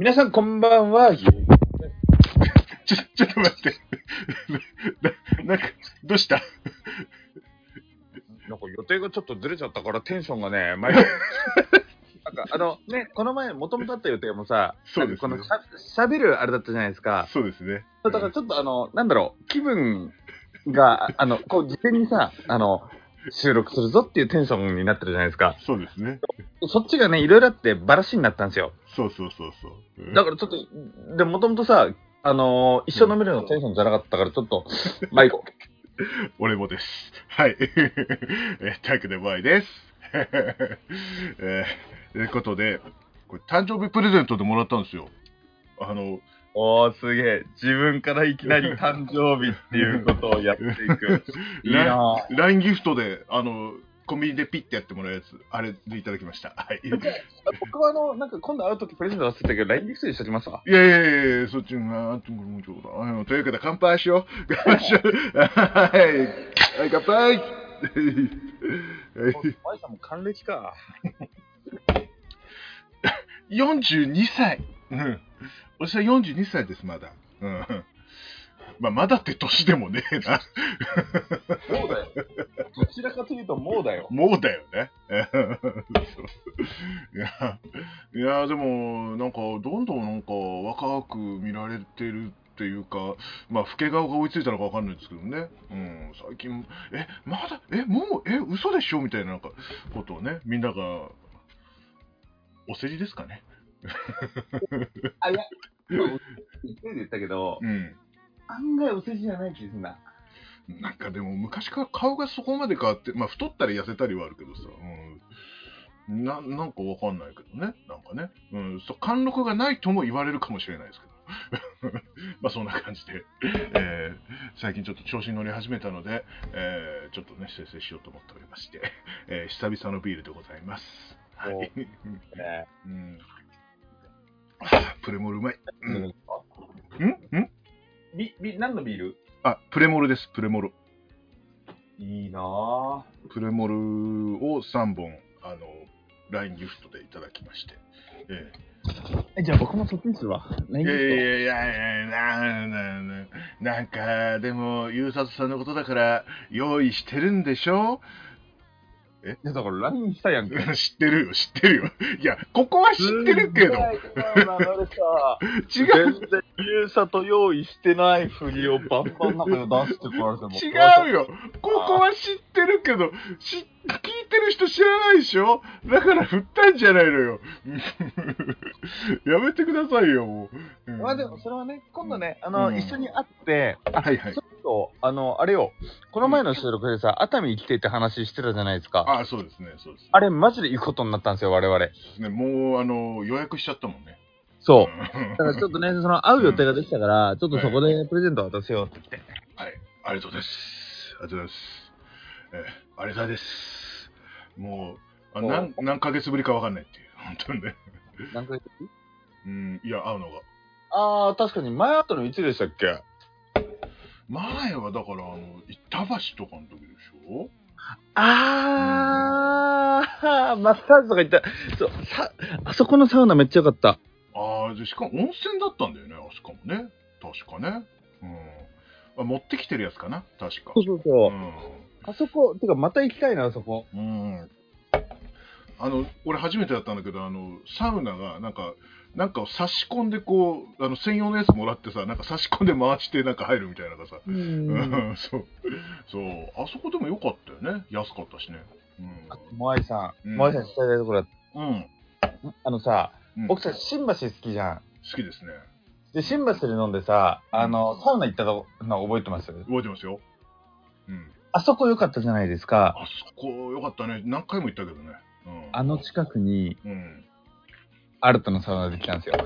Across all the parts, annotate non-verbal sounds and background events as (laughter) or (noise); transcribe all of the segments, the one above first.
皆さんこんばんは。ちょ、ちょっと待って。(laughs) な、なんか、どうした？なんか予定がちょっとずれちゃったからテンションがね、前 (laughs) なんかあのね、この前、もともとあった予定もさ、そうですねこのしゃべるあれだったじゃないですか。そうですね。だからちょっとあの、なんだろう、気分が、あの、こう、事前にさ、あの、収録するぞっていうテンションになってるじゃないですか。そうですね。そっちがね、いろいろあってバラシになったんですよ。そうそうそうそう。うんだからちょっと、でもともとさ、あのー一緒飲めるのテンションじゃなかったから、ちょっと、まあ行こう。(laughs) 俺もです。はい。(laughs) えー、タイクでバイです。(laughs) えー、ということで、これ誕生日プレゼントでもらったんですよ。あの、おー、すげえ。自分からいきなり誕生日っていうことをやっていく。いいなぁ。LINE ギフトで、あの、コンビニでピッてやってもらうやつ、あれでいただきました。(laughs) はい。い僕はあの、なんか今度会うときプレゼント忘れてたけど、LINE ギフトにしときますわ。やいやいやいや、そっちが、あともうちょうだあのというわけで、乾杯しよう。(laughs) 乾杯しよう。はい。はい、乾杯。はいマイさんも還暦か。(laughs) 42歳。うん。私は42歳です、まだ。うん。まあ、まだって年でもねえな。もうだよ。どちらかというともうだよ。もうだよね。(laughs) いや、いや、でも、なんか、どんどんなんか若く見られてるっていうか、まあ、老け顔が追いついたのかわかんないですけどね。うん、最近、え、まだ、え、もう、え、嘘でしょみたいななんかことをね、みんなが、お世辞ですかね。あ、いや、一回で言ったけど、うん。案外お世辞じゃない気がするな。なんかでも昔から顔がそこまで変わって、まあ太ったり痩せたりはあるけどさ、うん、ななんかわかんないけどね、なんかね、うん、そう貫禄がないとも言われるかもしれないですけど、(laughs) まあそんな感じで、えー最近ちょっと調子に乗り始めたので、えーちょっとね、生成しようと思っておりまして、えー久々のビールでございます。はい。ね、うん、プレモルうまい。うん、ん？ん？ビ、ビ、何のビール？あ、プレモルです、プレモル。いいなぁ。プレモルを3本、あの、LINE ギフトでいただきまして。ええ、じゃあ僕もそっちにするわ。え、いやいやいやいやいやななななんか、でも、ゆうさんのことだから、用意してるんでしょ？いや、だから LINE したやんけ。(laughs) 知ってるよ、知ってるよ。いや、ここは知ってるけど、違う、全然、ゆうさと用意してないふりをバンバン中で出してこられても。違うよ。ここは知ってるけど、し聞いてる人知らないでしょ？だから振ったんじゃないのよ。(laughs) やめてくださいよ、もう。うんまあでも、それはね、今度ね、あの、うん一緒に会って、あ、はいはいちょ。っと、あの、あれよ、この前の収録でさ、熱海行きてって話してたじゃないですか。あそうですね、そうです。あれ、マジで行くことになったんですよ、我々。ね、もう、あの、予約しちゃったもんね。そう。う (laughs) んだからちょっとね、その、会う予定ができたから、ちょっとそこでプレゼント渡せようって来て。はい、ありがとうございます。ありがとうございます。えー、ありがたいです。もう、あ何何ヶ月ぶりかわかんないっていう、本当にね。何回うん、いや、会うのが。ああ、確かに前会ったのいつでしたっけ？前はだから、あの、板橋とかの時でしょ？ああ、マッサージとか行った。そう、さ、あそこのサウナめっちゃよかった。ああ、でしかも温泉だったんだよね、あそこもね。確かね。うん。あ持ってきてるやつかな？確か。そうそうそう。うん。あそこ、てかまた行きたいな、あそこ。うん。あの、俺初めてだったんだけど、あの、サウナが、なんか、なんかを差し込んでこう、あの、専用のやつもらってさ、なんか差し込んで回してなんか入るみたいなのがさ、う。うんん、(laughs) そう。そう。あそこでもよかったよね。安かったしね。モアイさん、うんモアイさん伝えたいところだうん。うん。あのさ、うん僕さ、新橋好きじゃん。好きですね。で、新橋で飲んでさ、あの、サウナ行ったの覚えてます？覚えてますよ。うん。あそこ良かったじゃないですか。あそこよかったね。何回も行ったけどね。うん。あの近くに、うん。新たなサウナできたんですよ。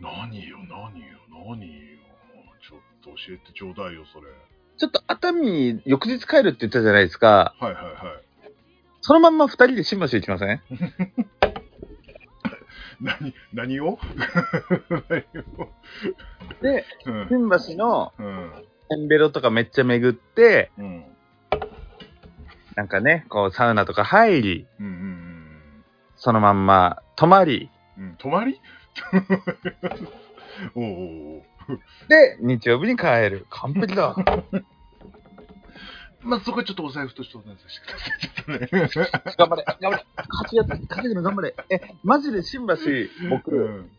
何よ、何よ、何よ。ちょっと教えてちょうだいよ、それ。ちょっと熱海、翌日帰るって言ったじゃないですか。はいはいはい。そのまんま二人で新橋行きません何、何を？何 (laughs) をで、うん。新橋のうん。エンベロとかめっちゃ巡って、うん。なんかね、こうサウナとか入り、うんうんそのまんま泊まり、うん。うん。泊まり？(laughs) おうおうおうで、日曜日に帰る。完璧だ。(laughs) まあ、そこはちょっとお財布としてお願いさせてください。ちょっとね。頑張れ、頑張れ。8月稼ぐの頑張れ。え、マジで新橋、僕、うん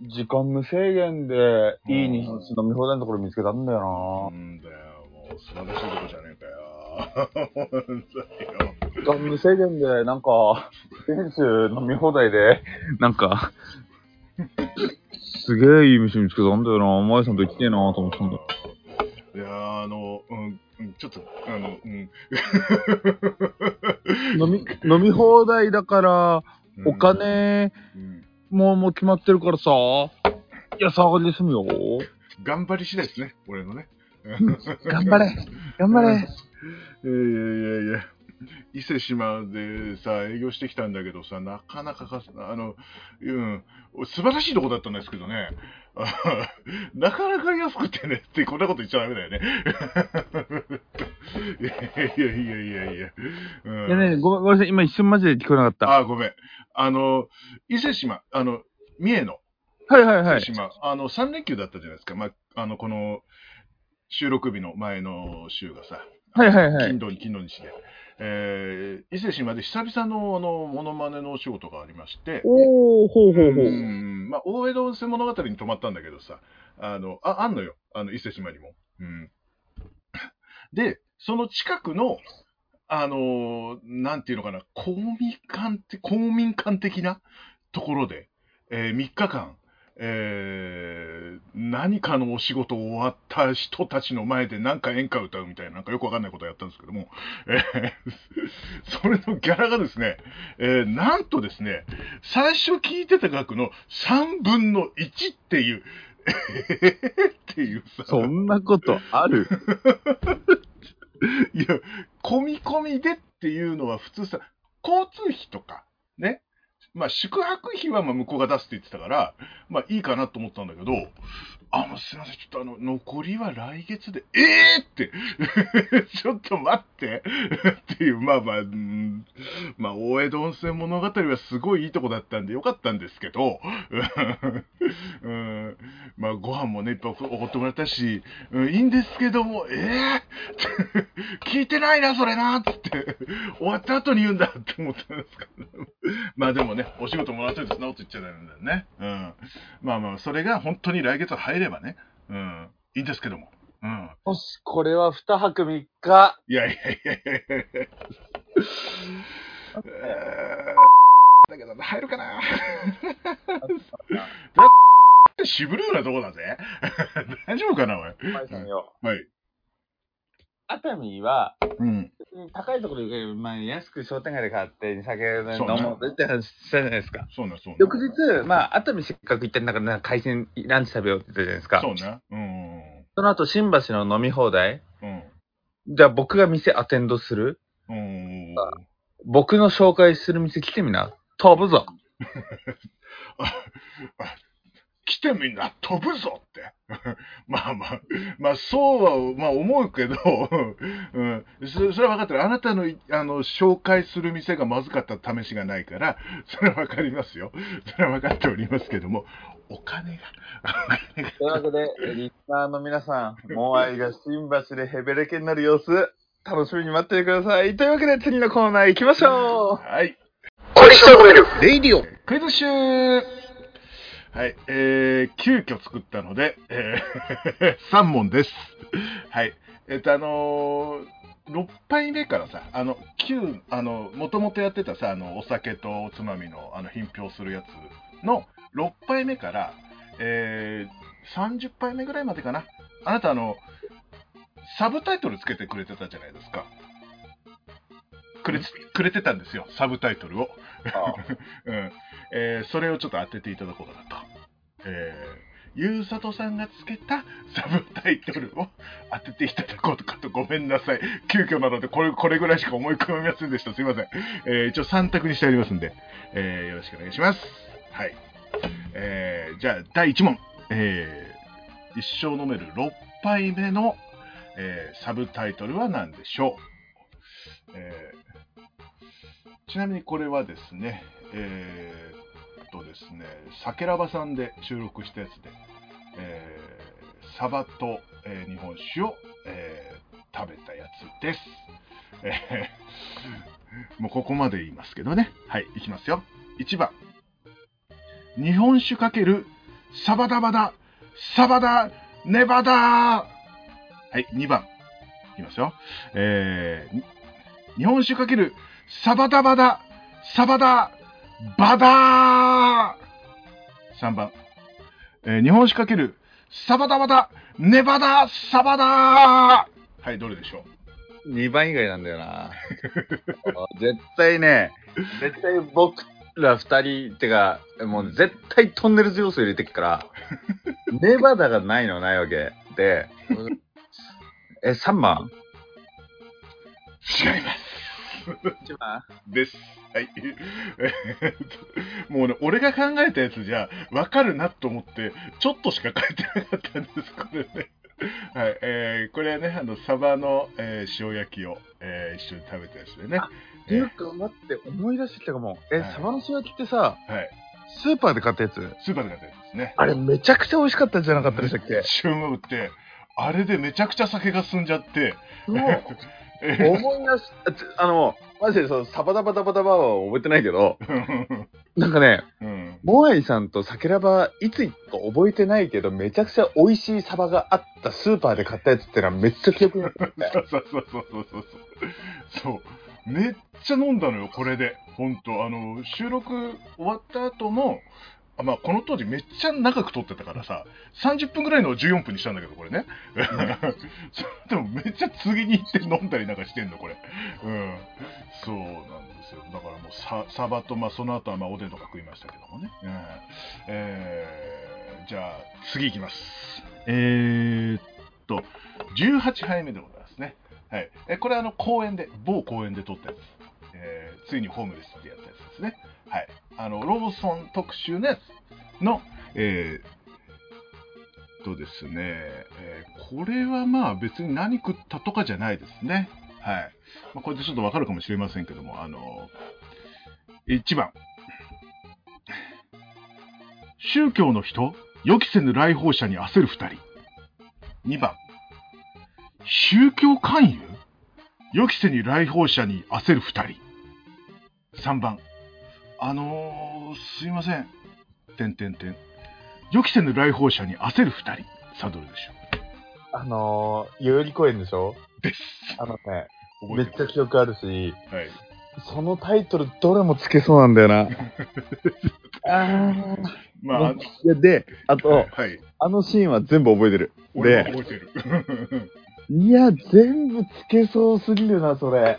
時間無制限で、いい日本酒飲み放題のところ見つけたんだよなんだよ、もう素晴らしいとこじゃねえかよ。時間無制限で、なんか、選手飲み放題で、なんか、すげえいい店見つけたんだよな。前さんと行きてえなと思ってたんだよ。いやー、あの、うん、うんちょっと、あの、うん。(laughs) 飲み、飲み放題だから、お金うんももう決まってるからさ、安上がりで済むよ。頑張り次第ですね、俺のね。頑張れ、頑張れ。(laughs) いやいやいやいや、伊勢志摩でさ、営業してきたんだけどさ、なかなかかす、あの、うん、素晴らしいとこだったんですけどね、あ (laughs) なかなか安くてね、ってこんなこと言っちゃダメだよね。(laughs) いやいやいやいやいや。うんいやね、ごめんごめんなさい、今一瞬マジで聞こえなかった。あ、ごめん。あの、伊勢志摩、あの、三重のはいはいはい。伊勢志摩、あの、3連休だったじゃないですか。まあ、あの、この、収録日の前の週がさ、はいはいはい金土に金土日で。えー、伊勢志摩で久々の、あの、モノマネのお仕事がありまして、おー、ほうほうほう。うん、まあ、大江戸温泉物語に泊まったんだけどさ、あの、あ、あんのよ。あの、伊勢志摩にも。うん。で、その近くの、あの、なんていうのかな、公民館って、公民館的なところで、えー、3日間、えー、何かのお仕事終わった人たちの前でなんか演歌歌うみたいな、なんかよくわかんないことをやったんですけども、えー (laughs) それのギャラがですね、えーなんとですね、最初聞いてた額の3分の1っていう、っていうさ、そんなことある？(laughs) いや、込み込みでっていうのは普通さ、交通費とか、ね。まあ、宿泊費はまあ向こうが出すって言ってたから、まあいいかなと思ったんだけど、あの、すいません、ちょっとあの、残りは来月で、ええー、って、(laughs) ちょっと待って、っていう、まあまあ、うんまあ、大江戸温泉物語はすごいいいとこだったんでよかったんですけど、(laughs) うん、まあ、ご飯もね、いっぱいおごってもらったし、うん、いいんですけども、ええー、(laughs) 聞いてないな、それな、つって、終わった後に言うんだって思ったんですけど、まあでもね、お仕事もらってるとそんなこと言っちゃダメなんだよね。うん。まあまあ、それが本当に来月入ればね、うん、いいんですけども。うん。よし、これは2泊3日。いやいやいやいやいやいや。えーだけど、入るかな渋るようなとこだぜ。大丈夫かな、おい。はい。熱海は、うん。高いところで、まあ、安く商店街で買って、酒飲もうって話したじゃないですか。そうね、そうね。翌日、まあ、熱海せっかく行ったんだから、海鮮ランチ食べようって言ったじゃないですか。そうね。うん。その後、新橋の飲み放題。うん。じゃあ、僕が店アテンドする？うん。僕の紹介する店来てみな。飛ぶぞ。(laughs) 来てみんな飛ぶぞって。(laughs) まあまあ、まあそうは、まあ思うけど、(laughs) うん、そそれは分かってる。あなたのいあの紹介する店がまずかった試しがないから、それは分かりますよ。それは分かっておりますけども、お金が、お金がというわけで、リスナーの皆さん、モアイが新橋でヘベレケになる様子、楽しみに待っててください。というわけで、次のコーナー行きましょはい。う。これレイディオクイズ集はい、えー、急遽作ったので、えー、(laughs) 3問です。はい。えっと、あのー、6杯目からさ、あの、9、あの、もともとやってたさ、あの、お酒とおつまみの、あの、品評するやつの6杯目から、えー、30杯目ぐらいまでかな。あなた、あの、サブタイトルつけてくれてたじゃないですか。くれくれてたんですよ、サブタイトルを。(laughs) うんえーそれをちょっと当てていただこうかなと。えー、ゆうさとさんがつけたサブタイトルを当てていただこうとかとごめんなさい。急遽なのでこれ、これぐらいしか思い込みませんでした。すいません。えー一応3択にしてありますんで、えーよろしくお願いします。はい。えーじゃあ、第1問。えー一生飲める6杯目の、えーサブタイトルは何でしょう、えーちなみにこれはですね、えーっとですね、サケラバさんで収録したやつで、えーサバと、えー日本酒を、えー食べたやつです。え (laughs) もうここまで言いますけどね。はい、いきますよ。1番。日本酒かけるサバダバダ、サバダ、ネバダはい、2番。いきますよ。えー日本酒かけるサバダバダ、サバダ、バダー !3 番。えー日本酒かけるサバダバダ、ネバダ、サバダーはい、どれでしょう？2番以外なんだよな。(laughs) 絶対ね、絶対僕ら2人ってか、もう絶対トンネルズ要素入れてくから、(laughs) ネバダがないのはないわけ。で、(laughs) え、3番？違います。?1 (laughs) 番です。はい。(laughs) もうね、俺が考えたやつじゃ、わかるなと思って、ちょっとしか書いてなかったんです、これね。はい。えーこれはね、あの、サバの、えー塩焼きを、えー一緒に食べたやつでね。っていうか、待って、思い出してきたかも。え、はいサバの塩焼きってさ、はい。スーパーで買ったやつ？スーパーで買ったやつですね。あれめちゃくちゃ美味しかったんじゃなかったでしたっけ？旬を売って、あれでめちゃくちゃ酒が進んじゃって、(laughs) 思い出し、あの、マジでそのサバダバダバダバは覚えてないけど、なんかね、うん。モアイさんとサケラバ、いつ行ったか覚えてないけど、めちゃくちゃ美味しいサバがあったスーパーで買ったやつってのはめっちゃ記憶に残ってそうそうそうそうそうそう。そう。めっちゃ飲んだのよ、これで。ほんと。あの、収録終わった後も、あまあ、この当時めっちゃ長く撮ってたからさ、30分ぐらいのを14分にしたんだけど、これね。(laughs) でもめっちゃ次に行って飲んだりなんかしてんの、これ。うん。そうなんですよ。だからもうサ、サバと、まあ、その後はまあ、おでんとか食いましたけどもね。うん。えー、じゃあ、次行きます。えーっと、18杯目でございますね。はい。え、これあの、公園で、某公園で撮ったやつ。えーついにホームレスってやったやつですね。はい。あの、ローソン特集のやつの、えー、とですね、えーこれはまあ別に何食ったとかじゃないですね。はい。まあ、これでちょっとわかるかもしれませんけども、あの、1番。宗教の人、予期せぬ来訪者に焦る二人。2番。宗教勧誘？予期せぬ来訪者に焦る二人。3番。あのー、すいません。てんてんてん。予期せぬ来訪者に焦る二人。さあ、どれでしょあのー、代々木公園でしょうです。あのね、めっちゃ記憶あるし、はい。そのタイトルどれもつけそうなんだよな。(laughs) あまあ、あー。で、あと、はい。あのシーンは全部覚えてる。俺覚えてる。(laughs) いや、全部つけそうすぎるな、それ。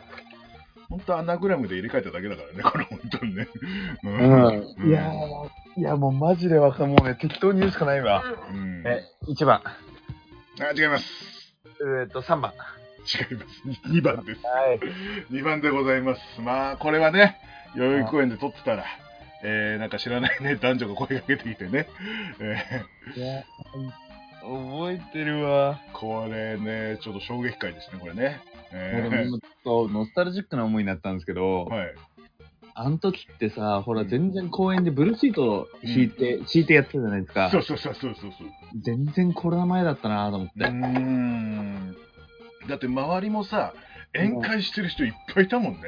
本当アナグラムで入れ替えただけだからね、これ本当にね。ううん。いやー、いや、もうマジでわかんもうね、適当に言うしかないわ。うん、え、1番。あ、違います。えっと、3番。違います。(laughs) 2番です。はい。2番でございます。まあ、これはね、代々木公園で撮ってたら、えー、なんか知らないね、男女が声かけてきてね、えいや、覚えてるわ。ー、これね、ちょっと衝撃回ですね、これね。え俺もちょっとノスタルジックな思いになったんですけど、ー、はい。あの時ってさ、ほら、全然公園でブルーシートを敷いて、敷いてやってたじゃないですかそ。うそうそうそうそうそう。全然コロナ前だったなと思って。うーん。だって周りもさ、宴会してる人いっぱいいたもんね。いっ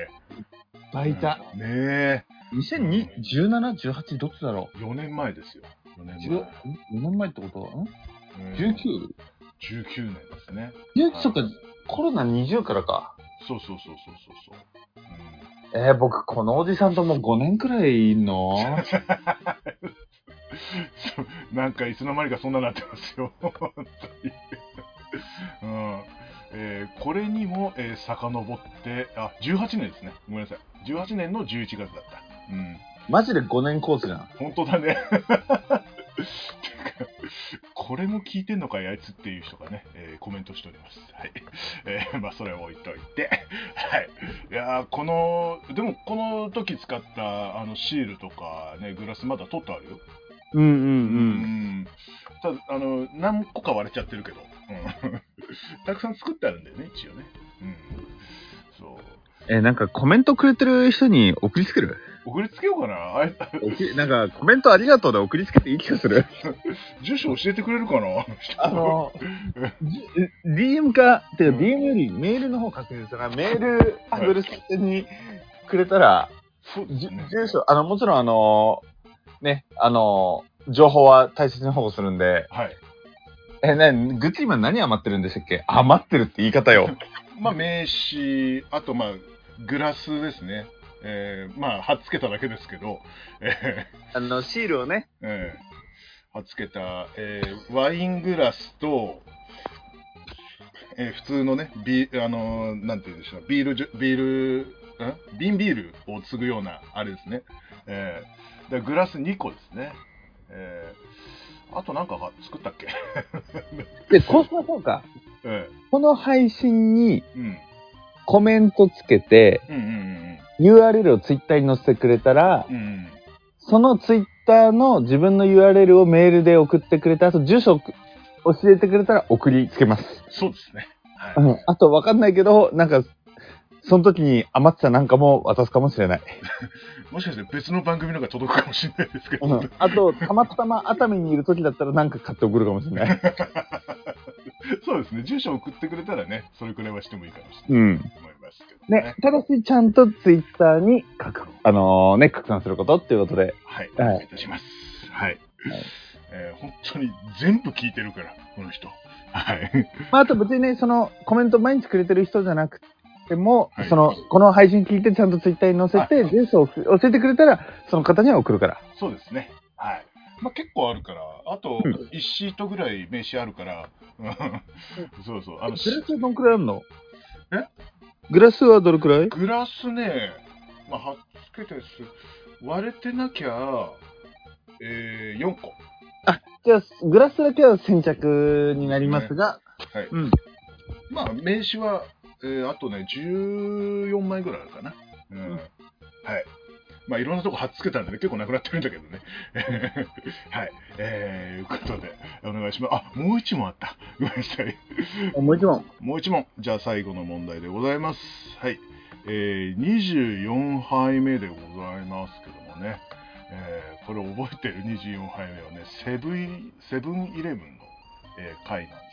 ぱいいた。ねえ。2017、18どっちだろ4年前ですよ。4う年 ?10 前。4年前ってことん？うん ?19?19 19年ですね。そっか、コロナ20からか。そうそうそうそうそうそう。えー、僕、このおじさんともう5年くらいいんの？そ (laughs) うなんかいつの間にかそんななってますよ。(laughs) 本当にうんえーこれにも、えー、遡って、あ、18年ですね。ごめんなさい。18年の11月だった。うん。マジで5年コースじゃん。本当だね。これも聞いてんのかいあいつっていう人がね、えーコメントしております。はい。(laughs) えーまあ、それを置いといて。(laughs) はい。いやーこの、でも、この時使った、あの、シールとか、ね、グラスまだ取ってあるよ。うんうんうん。ただ、あの、何個か割れちゃってるけど。うん。(laughs) たくさん作ってあるんだよね、一応ね。うん。そう。えーなんかコメントくれてる人に送りつける？送りつけようかな。(laughs) なんか、コメントありがとうで送りつけていい気がする。(laughs) 住所教えてくれるかな？あの、(laughs) じ DM か、てか DM よりメールの方確認するから、メールアドレスにくれたら、じそうですね。住所、あの、もちろんあの、ね、あの、情報は大切に保護するんで、はい。え、ね、グッズ今何余ってるんでしたっけ？余ってるって言い方よ。まあ、名刺、あと、まあ、グラスですね。えー、まあ、貼っつけただけですけど、えあの、シールをね、ーえー貼っつけた、えーワイングラスと、えー普通のね、ビあのーなんて言うんでしょう、ビールビール、ん瓶ビールを継ぐような、あれですね。えーでグラス2個ですね。えーあとなんかが作ったっけ？で、こうしましょうか。(laughs) えこの配信にーうん。コメントつけて、うんうんうん URL をツイッターに載せてくれたら、うん。うんそのツイッターの自分の URL をメールで送ってくれた後、住所を教えてくれたら送りつけます。そうですね。はい。うん。あと、わかんないけど、なんか、その時に余ってたなんかも渡すかもしれない。(laughs) もしかして別の番組のが届くかもしれないですけど、うん。あと、たまたま熱海にいる時だったらなんか買って送るかもしれない。(laughs) (laughs) そうですね、住所送ってくれたらね、それくらいはしてもいいかもしれうん。ないと思いますけどね。ね、ただし、ちゃんとツイッターに書く、あのね、拡散することっていうことで、はい、お願いいたします。はい。えー本当に全部聞いてるから、この人。はい。まあ、あと別にね、その、コメント毎日くれてる人じゃなくても、はいその、この配信聞いてちゃんとツイッターに載せて、住所を教えてくれたら、その方には送るから。そうですね。はい。まあ、結構あるから、あとうん1シートぐらい名刺あるから、うん (laughs) そうそう。あのグラスはどのくらいあるの？え？グラスはどれくらい？グラスね、まあ、貼っつけてす、割れてなきゃ、えー、4個。じゃあ、グラスだけは先着になりますが、はい。うん。まあ、名刺は、えーあとね、14枚ぐらいあるかな。うん。うんはい。まあ、いろんなとこ貼っつけたんでね、結構なくなってるんだけどね。(laughs) はい。えー、いうことで、お願いします。あ、もう一問あった。ごめんなさい。もう一問。もう一問。じゃあ、最後の問題でございます。はい。えー、24杯目でございますけどもね。えーこれ覚えてる？24杯目はね、セブン、セブンイレブンの、えー回なん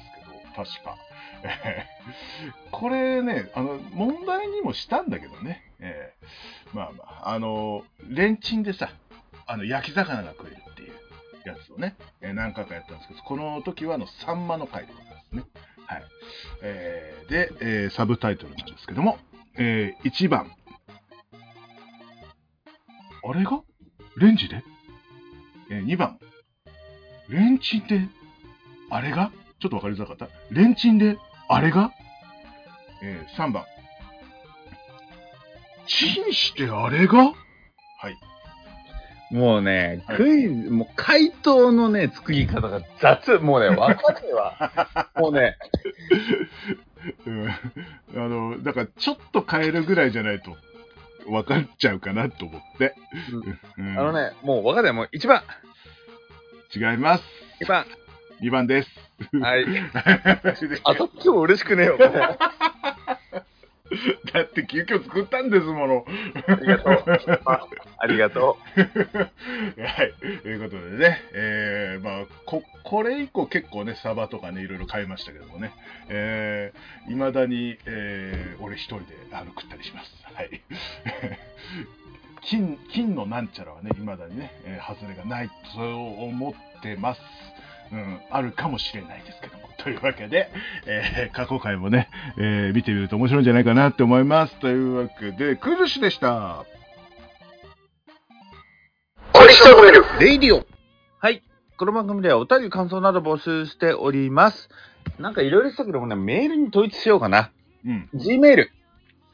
確か。(laughs) これね、あの、問題にもしたんだけどね。えーまあまあ、あの、レンチンでさ、あの、焼き魚が食えるっていうやつをね、えー何回かやったんですけど、この時はあの、サンマの回でございますね。はい。えーで、えーサブタイトルなんですけども、えー1番。あれが？レンジで？えー、2番。レンチンで、あれが？ちょっとわかりづらかったレンチンで、あれが？えー、3番。チンしてあれが？はい。もうね、はいクイズ、もう回答のね、作り方が雑。もうね、わかんないわ。(laughs) もうね、うん、あの、だからちょっと変えるぐらいじゃないと分かっちゃうかなと思って。うんあのね、もうわかんない。もう一番、違います。一番。2番です。はい。だ当たっても嬉しくねえよ、これ。(laughs) って急遽作ったんですもの。ありがとう。あありがと (laughs) はい。ということでね、えー、まあ、こ、これ以降結構ね、サバとかね、いろいろ買いましたけどもね、えー、未だに、えー、俺一人であの食ったりします。はい。(laughs) 金、金のなんちゃらはね、未だにね、えー、外れがないと思ってます。うん、あるかもしれないですけども。というわけで、えー、過去回もね、えー、見てみると面白いんじゃないかなって思います。というわけで、クイズ師でした。レイディオはい。この番組ではお便り感想など募集しております。なんかいろいろしたけどもね、メールに統一しようかな。うん。Gmail。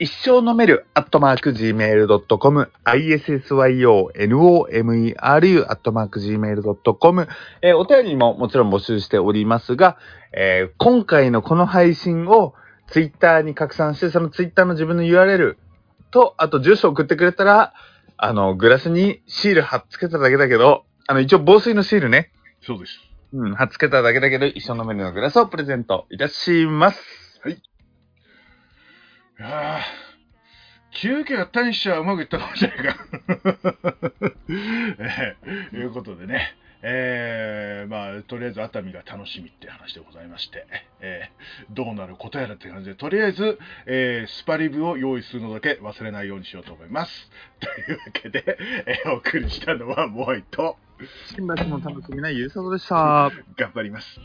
一生飲める、アットマーク、gmail.com、issyonomeru、アットマーク、gmail.com、えーお便りももちろん募集しておりますが、えー今回のこの配信をツイッターに拡散して、そのツイッターの自分の URL と、あと住所送ってくれたら、あの、グラスにシール貼っつけただけだけど、あの、一応防水のシールね、そうです。うん、貼っつけただけだけど、一生飲めるのグラスをプレゼントいたします。いやー中継やったにしちゃうまくいったかもしれないか。(laughs) えーいうことでね、えーまあ、とりあえず熱海が楽しみって話でございまして、えーどうなることやらって感じで、とりあえず、えースパリブを用意するのだけ忘れないようにしようと思います。(laughs) というわけで、えーお送りしたのはモアイと、新橋の楽しみなゆうさとでした。頑張ります。